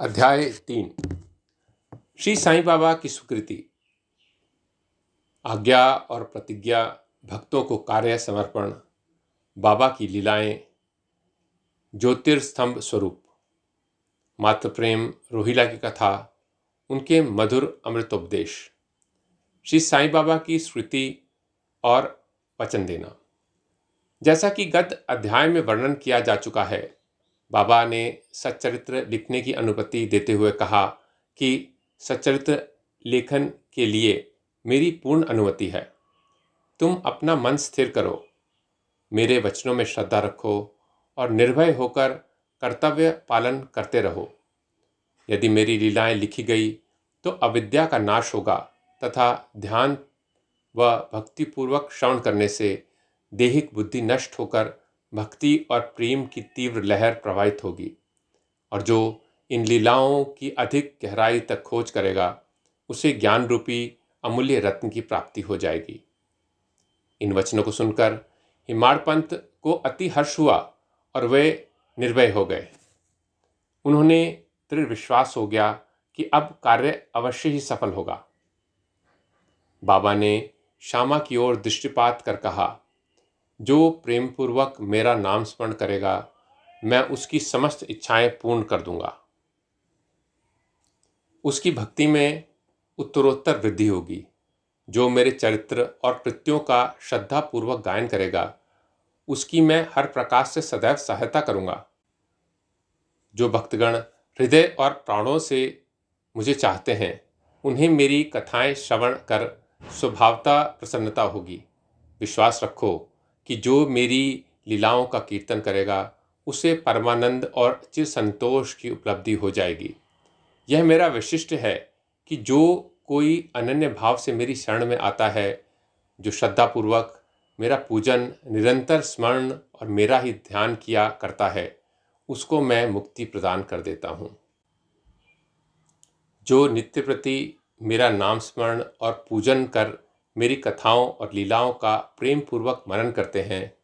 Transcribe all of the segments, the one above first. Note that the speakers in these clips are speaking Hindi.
अध्याय तीन। श्री साईं बाबा की स्वीकृति आज्ञा और प्रतिज्ञा, भक्तों को कार्य समर्पण, बाबा की लीलाएँ, ज्योतिर्स्तंभ स्वरूप। मात्र प्रेम, रोहिला की कथा, उनके मधुर अमृतोपदेश। श्री साईं बाबा की स्मृति और वचन देना। जैसा कि गत अध्याय में वर्णन किया जा चुका है बाबा ने सच्चरित्र लिखने की अनुमति देते हुए कहा कि सच्चरित्र लेखन के लिए मेरी पूर्ण अनुमति है। तुम अपना मन स्थिर करो, मेरे वचनों में श्रद्धा रखो और निर्भय होकर कर्तव्य पालन करते रहो। यदि मेरी लीलाएँ लिखी गई तो अविद्या का नाश होगा तथा ध्यान व भक्तिपूर्वक श्रवण करने से देहिक बुद्धि नष्ट होकर भक्ति और प्रेम की तीव्र लहर प्रवाहित होगी और जो इन लीलाओं की अधिक गहराई तक खोज करेगा, उसे ज्ञान रूपी अमूल्य रत्न की प्राप्ति हो जाएगी। इन वचनों को सुनकर हिमाड़ पंत को अति हर्ष हुआ और वे निर्भय हो गए। उन्होंने दृढ़ विश्वास हो गया कि अब कार्य अवश्य ही सफल होगा। बाबा ने श्यामा की ओर दृष्टिपात कर कहा जो प्रेम पूर्वक मेरा नाम स्मरण करेगा, मैं उसकी समस्त इच्छाएँ पूर्ण कर दूँगा। उसकी भक्ति में उत्तरोत्तर वृद्धि होगी, जो मेरे चरित्र और कृत्यों का श्रद्धापूर्वक गायन करेगा। उसकी मैं हर प्रकार से सदैव सहायता करूँगा। जो भक्तगण हृदय और प्राणों से मुझे चाहते हैं, उन्हें मेरी कथाएँ श्रवण कर स्वभावता प्रसन्नता होगी। विश्वास रखो कि जो मेरी लीलाओं का कीर्तन करेगा, उसे परमानंद और चिर संतोष की उपलब्धि हो जाएगी। यह मेरा विशिष्ट है कि जो कोई अनन्य भाव से मेरी शरण में आता है, जो श्रद्धापूर्वक मेरा पूजन, निरंतर स्मरण और मेरा ही ध्यान किया करता है, उसको मैं मुक्ति प्रदान कर देता हूँ। जो नित्य प्रति मेरा नाम स्मरण और पूजन कर मेरी कथाओं और लीलाओं का प्रेम पूर्वक मनन करते हैं।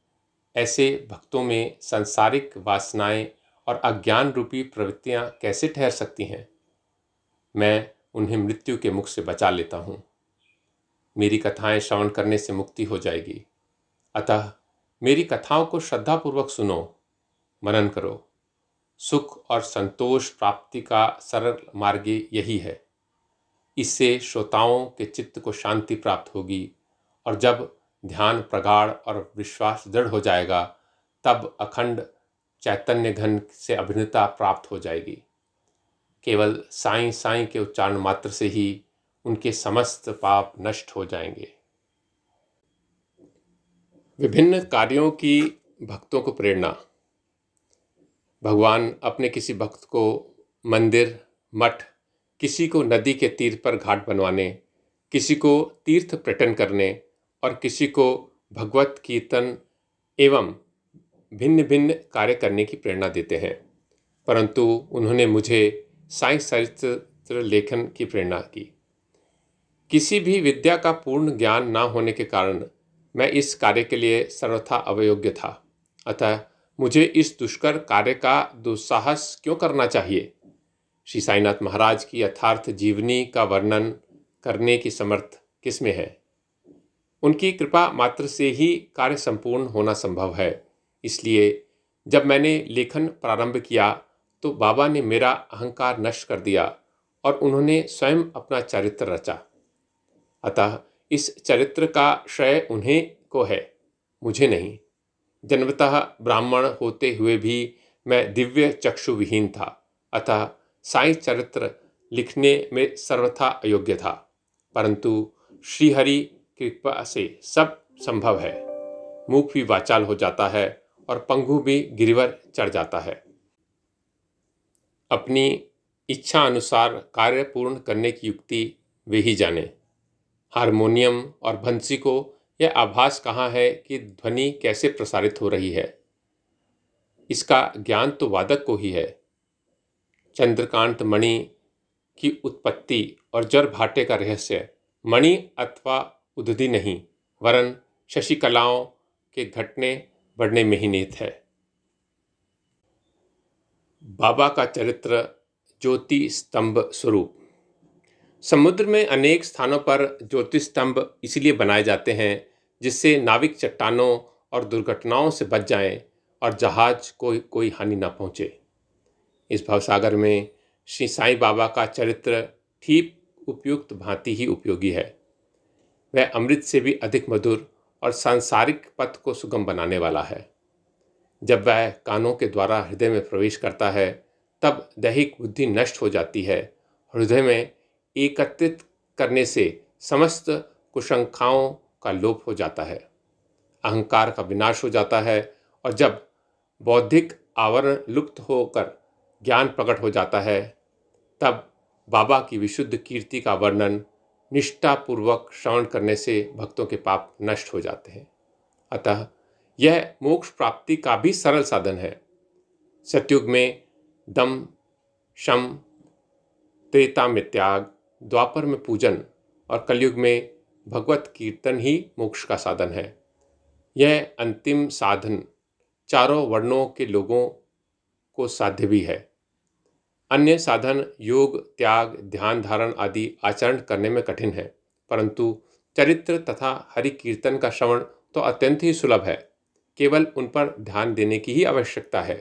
ऐसे भक्तों में संसारिक वासनाएँ और अज्ञान रूपी प्रवृत्तियाँ कैसे ठहर सकती हैं? मैं उन्हें मृत्यु के मुख से बचा लेता हूँ। मेरी कथाएँ श्रवण करने से मुक्ति हो जाएगी। अतः मेरी कथाओं को श्रद्धापूर्वक सुनो, मनन करो। सुख और संतोष प्राप्ति का सरल मार्ग यही है। इससे श्रोताओं के चित्त को शांति प्राप्त होगी और जब ध्यान, प्रगाढ़ और विश्वास दृढ़ हो जाएगा, तब अखंड चैतन्य घन से अभिन्नता प्राप्त हो जाएगी। केवल साई साई के उच्चारण मात्र से ही उनके समस्त पाप नष्ट हो जाएँगे। विभिन्न कार्यों की भक्तों को प्रेरणा। भगवान अपने किसी भक्त को मंदिर, मठ किसी को नदी के तीर पर घाट बनवाने, किसी को तीर्थ पर्यटन करने और किसी को भगवत कीर्तन एवं भिन्न भिन्न कार्य करने की प्रेरणा देते हैं। परंतु उन्होंने मुझे साई चरित्र लेखन की प्रेरणा की। किसी भी विद्या का पूर्ण ज्ञान ना होने के कारण मैं इस कार्य के लिए सर्वथा अवयोग्य था। अतः मुझे इस दुष्कर कार्य का दुस्साहस क्यों करना चाहिए? श्री साईनाथ महाराज की यथार्थ जीवनी का वर्णन करने की समर्थ किसमें है? उनकी कृपा मात्र से ही कार्य संपूर्ण होना संभव है। इसलिए जब मैंने लेखन प्रारंभ किया तो बाबा ने मेरा अहंकार नष्ट कर दिया और उन्होंने स्वयं अपना चरित्र रचा। अतः इस चरित्र का श्रेय उन्हें को है, मुझे नहीं। जन्मतः ब्राह्मण होते हुए भी मैं दिव्य चक्षु विहीन था। अतः साई चरित्र लिखने में सर्वथा अयोग्य था, परंतु श्रीहरि कृपा से सब संभव है। मुख भी वाचाल हो जाता है और पंगु भी गिरिवर चढ़ जाता है। अपनी इच्छा अनुसार कार्य पूर्ण करने की युक्ति वे ही जाने। हारमोनियम और भंसी को यह आभास कहाँ है कि ध्वनि कैसे प्रसारित हो रही है? इसका ज्ञान तो वादक को ही है। चंद्रकांत मणि की उत्पत्ति और जर भाटे का रहस्य। मणि अथवा उदधि नहीं, वरन शशिकलाओं के घटने बढ़ने में ही निहित है। बाबा का चरित्र ज्योति स्तंभ स्वरूप। समुद्र में अनेक स्थानों पर ज्योति स्तंभ इसलिए बनाए जाते हैं, जिससे नाविक चट्टानों और दुर्घटनाओं से बच जाएँ और जहाज़ को कोई हानि ना पहुँचे। इस भवसागर में श्री साईं बाबा का चरित्र ठीक उपयुक्त भांति ही उपयोगी है। वह अमृत से भी अधिक मधुर और सांसारिक पथ को सुगम बनाने वाला है। जब वह कानों के द्वारा हृदय में प्रवेश करता है, तब दैहिक बुद्धि नष्ट हो जाती है हृदय में एकत्रित करने से समस्त कुशंखाओं का लोप हो जाता है। अहंकार का विनाश हो जाता है और जब बौद्धिक आवरण लुप्त होकर ज्ञान प्रकट हो जाता है, तब बाबा की विशुद्ध कीर्ति का वर्णन निष्ठापूर्वक श्रवण करने से भक्तों के पाप नष्ट हो जाते हैं। अतः यह मोक्ष प्राप्ति का भी सरल साधन है। सत्युग में दम, शम त्रेता में त्याग द्वापर में पूजन और कलयुग में भगवत कीर्तन ही मोक्ष का साधन है। यह अंतिम साधन चारों वर्णों के लोगों को साध्य भी है। अन्य साधन, योग, त्याग, ध्यान धारण आदि आचरण करने में कठिन है, परंतु चरित्र तथा हरि कीर्तन का श्रवण तो अत्यंत ही सुलभ है। केवल उन पर ध्यान देने की ही आवश्यकता है।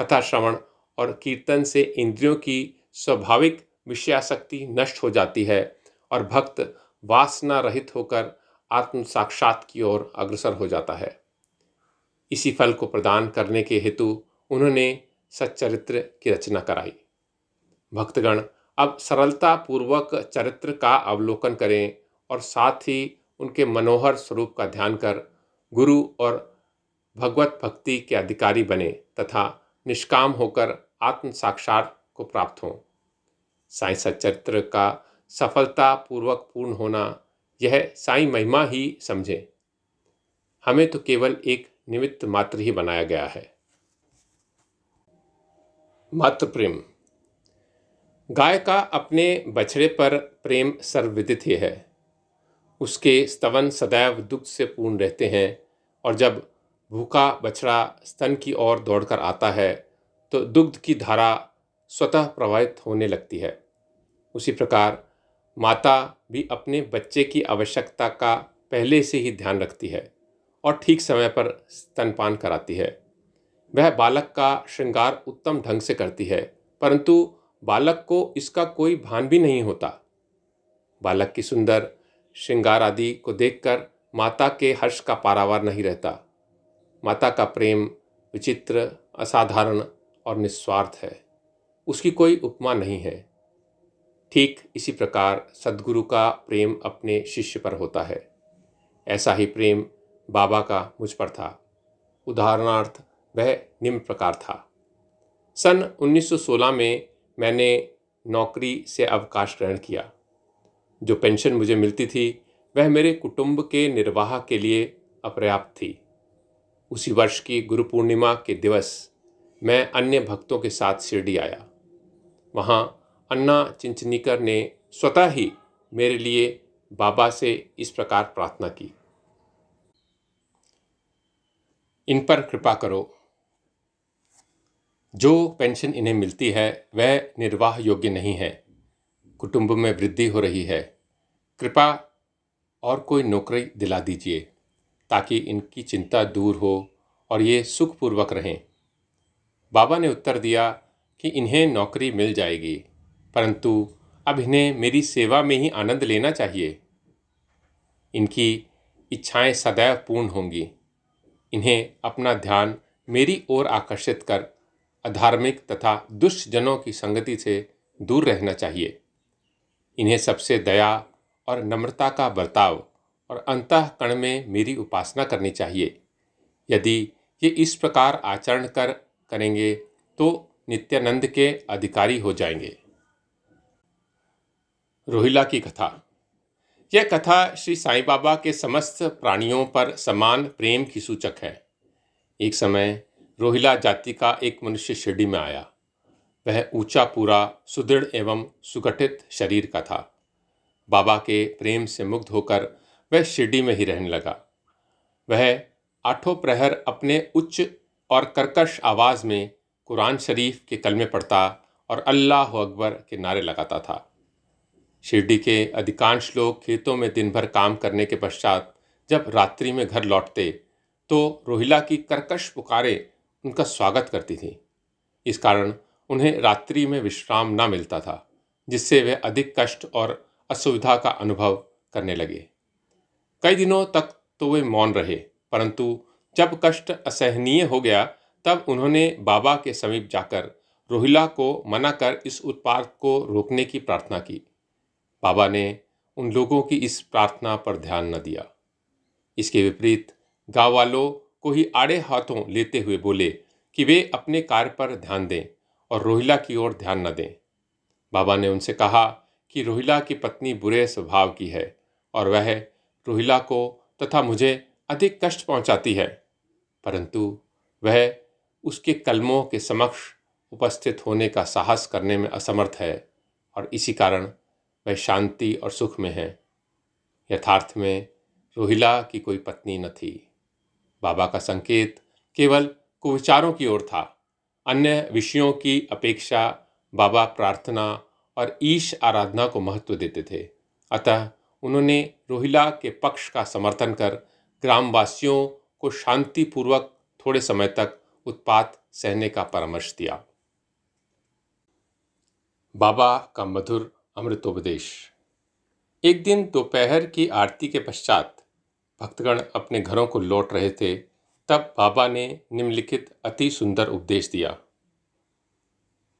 कथा श्रवण और कीर्तन से इंद्रियों की स्वाभाविक विषयाशक्ति नष्ट हो जाती है और भक्त वासना रहित होकर आत्म साक्षात की ओर अग्रसर हो जाता है। इसी फल को प्रदान करने के हेतु उन्होंने सच्चरित्र की रचना कराई। भक्तगण, अब सरलता पूर्वक चरित्र का अवलोकन करें और साथ ही उनके मनोहर स्वरूप का ध्यान कर गुरु और भगवत भक्ति के अधिकारी बने तथा निष्काम होकर आत्म साक्षात को प्राप्त हों। साई सच्चरित्र का सफलतापूर्वक पूर्ण होना, यह साई महिमा ही समझें। हमें तो केवल एक निमित्त मात्र ही बनाया गया है। मात्र प्रेम गाय का अपने बछड़े पर प्रेम सर्वविदित ही है। उसके स्तवन सदैव दुख से पूर्ण रहते हैं और जब भूखा बछड़ा स्तन की ओर दौड़कर आता है तो दुग्ध की धारा स्वतः प्रवाहित होने लगती है। उसी प्रकार माता भी अपने बच्चे की आवश्यकता का पहले से ही ध्यान रखती है और ठीक समय पर स्तनपान कराती है। वह बालक का श्रृंगार उत्तम ढंग से करती है, परंतु बालक को इसका कोई भान भी नहीं होता। बालक की सुंदर श्रृंगार आदि को देखकर माता के हर्ष का पारावार नहीं रहता। माता का प्रेम विचित्र, असाधारण और निस्वार्थ है। उसकी कोई उपमा नहीं है। ठीक इसी प्रकार सदगुरु का प्रेम अपने शिष्य पर होता है। ऐसा ही प्रेम बाबा का मुझ पर था। उदाहरणार्थ वह निम्न प्रकार था। सन 1916 में मैंने नौकरी से अवकाश ग्रहण किया। जो पेंशन मुझे मिलती थी, वह मेरे कुटुंब के निर्वाह के लिए अपर्याप्त थी। उसी वर्ष की गुरु पूर्णिमा के दिवस मैं अन्य भक्तों के साथ शिरडी आया। वहाँ अन्ना चिंचनीकर ने स्वतः ही मेरे लिए बाबा से इस प्रकार प्रार्थना की। इन पर कृपा करो। जो पेंशन इन्हें मिलती है, वह निर्वाह योग्य नहीं है। कुटुंब में वृद्धि हो रही है। कृपा और कोई नौकरी दिला दीजिए, ताकि इनकी चिंता दूर हो और ये सुखपूर्वक रहें। बाबा ने उत्तर दिया कि इन्हें नौकरी मिल जाएगी, परंतु अब इन्हें मेरी सेवा में ही आनंद लेना चाहिए। इनकी इच्छाएँ सदैव पूर्ण होंगी। इन्हें अपना ध्यान मेरी ओर आकर्षित कर अधार्मिक तथा दुष्ट जनों की संगति से दूर रहना चाहिए। इन्हें सबसे दया और नम्रता का बर्ताव और अंतकण में मेरी उपासना करनी चाहिए। यदि ये इस प्रकार आचरण कर, करेंगे तो नित्यानंद के अधिकारी हो जाएँगे। रोहिला की कथा। यह कथा श्री साईं बाबा के समस्त प्राणियों पर समान प्रेम की सूचक है। एक समय रोहिला जाति का एक मनुष्य शिरडी में आया। वह ऊँचा, पूरा, सुदृढ़ एवं सुगठित शरीर का था। बाबा के प्रेम से मुग्ध होकर वह शिरडी में ही रहने लगा। वह आठों प्रहर अपने उच्च और कर्कश आवाज़ में कुरान शरीफ के कलमे पढ़ता और अल्लाह अकबर के नारे लगाता था। शिरडी के अधिकांश लोग खेतों में दिन भर काम करने के पश्चात जब रात्रि में घर लौटते तो रोहिला की कर्कश पुकारें उनका स्वागत करती थी। इस कारण उन्हें रात्रि में विश्राम न मिलता था, जिससे वे अधिक कष्ट और असुविधा का अनुभव करने लगे। कई दिनों तक तो वे मौन रहे, परंतु जब कष्ट असहनीय हो गया, तब उन्होंने बाबा के समीप जाकर रोहिला को मना कर इस उत्पाद को रोकने की प्रार्थना की। बाबा ने उन लोगों की इस प्रार्थना पर ध्यान न दिया। इसके विपरीत गाँव वालों को ही आड़े हाथों लेते हुए बोले कि वे अपने कार्य पर ध्यान दें और रोहिला की ओर ध्यान न दें। बाबा ने उनसे कहा कि रोहिला की पत्नी बुरे स्वभाव की है और वह रोहिला को तथा मुझे अधिक कष्ट पहुंचाती है। परंतु वह उसके कलमों के समक्ष उपस्थित होने का साहस करने में असमर्थ है और इसी कारण वह शांति और सुख में है। यथार्थ में रोहिला की कोई पत्नी न थी। बाबा का संकेत केवल कुविचारों की ओर था। अन्य विषयों की अपेक्षा बाबा प्रार्थना और ईश आराधना को महत्व देते थे। अतः उन्होंने रोहिला के पक्ष का समर्थन कर ग्रामवासियों को शांतिपूर्वक थोड़े समय तक उत्पात सहने का परामर्श दिया। बाबा का मधुर अमृतोपदेश। एक दिन दोपहर की आरती के पश्चात भक्तगण अपने घरों को लौट रहे थे, तब बाबा ने निम्नलिखित अति सुंदर उपदेश दिया।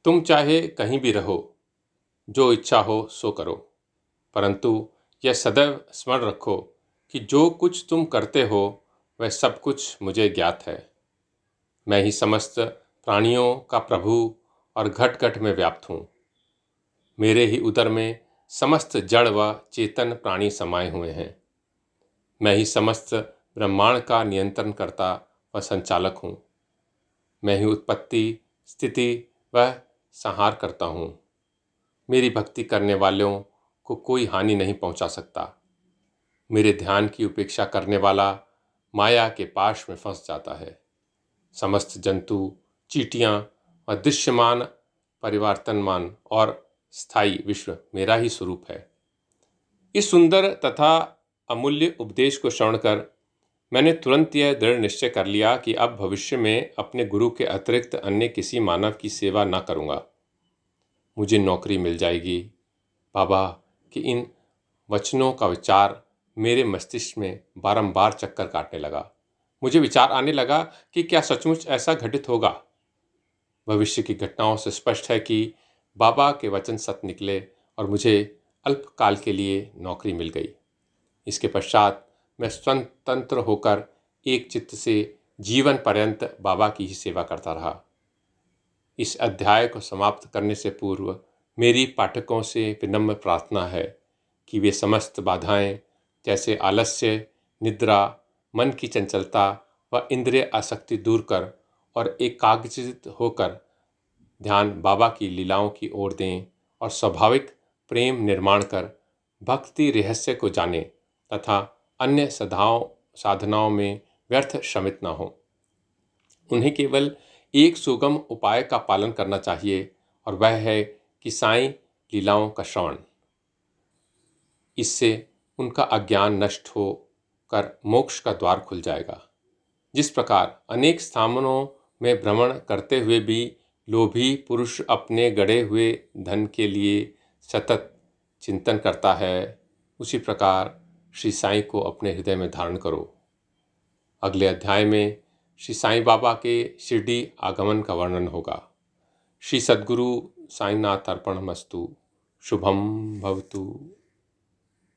तुम चाहे कहीं भी रहो, जो इच्छा हो सो करो, परंतु यह सदैव स्मरण रखो कि जो कुछ तुम करते हो, वह सब कुछ मुझे ज्ञात है। मैं ही समस्त प्राणियों का प्रभु और घट घट में व्याप्त हूँ। मेरे ही उदर में समस्त जड़ व चेतन प्राणी समाये हुए हैं। मैं ही समस्त ब्रह्मांड का नियंत्रण करता व संचालक हूँ। मैं ही उत्पत्ति, स्थिति व संहार करता हूँ। मेरी भक्ति करने वालों को कोई हानि नहीं पहुँचा सकता। मेरे ध्यान की उपेक्षा करने वाला माया के पाश में फंस जाता है। समस्त जंतु, चीटियाँ व दृश्यमान, परिवर्तनमान और स्थायी विश्व मेरा ही स्वरूप है। इस सुंदर तथा अमूल्य उपदेश को श्रवण कर मैंने तुरंत यह दृढ़ निश्चय कर लिया कि अब भविष्य में अपने गुरु के अतिरिक्त अन्य किसी मानव की सेवा न करूँगा। मुझे नौकरी मिल जाएगी। बाबा, कि इन वचनों का विचार मेरे मस्तिष्क में बारंबार चक्कर काटने लगा। मुझे विचार आने लगा कि क्या सचमुच ऐसा घटित होगा। भविष्य की घटनाओं से स्पष्ट है कि बाबा के वचन सत निकले और मुझे अल्पकाल के लिए नौकरी मिल गई। इसके पश्चात मैं स्वतंत्र होकर एक चित्त से जीवन पर्यंत बाबा की ही सेवा करता रहा। इस अध्याय को समाप्त करने से पूर्व मेरी पाठकों से विनम्र प्रार्थना है कि वे समस्त बाधाएँ, जैसे आलस्य, निद्रा, मन की चंचलता व इंद्रिय आसक्ति दूर कर और एकाग्रचित होकर ध्यान बाबा की लीलाओं की ओर दें और स्वाभाविक प्रेम निर्माण कर भक्ति रहस्य को जानें। तथा अन्य सदाओं साधनाओं में व्यर्थ श्रमित न हो। उन्हें केवल एक सुगम उपाय का पालन करना चाहिए और वह है कि साईं लीलाओं का श्रवण। इससे उनका अज्ञान नष्ट हो कर मोक्ष का द्वार खुल जाएगा। जिस प्रकार अनेक स्थानों में भ्रमण करते हुए भी लोभी पुरुष अपने गड़े हुए धन के लिए सतत चिंतन करता है, उसी प्रकार श्री साईं को अपने हृदय में धारण करो। अगले अध्याय में श्री साईं बाबा के शिरडी आगमन का वर्णन होगा। श्री सद्गुरु साईनाथ अर्पण मस्तु शुभम भवतु।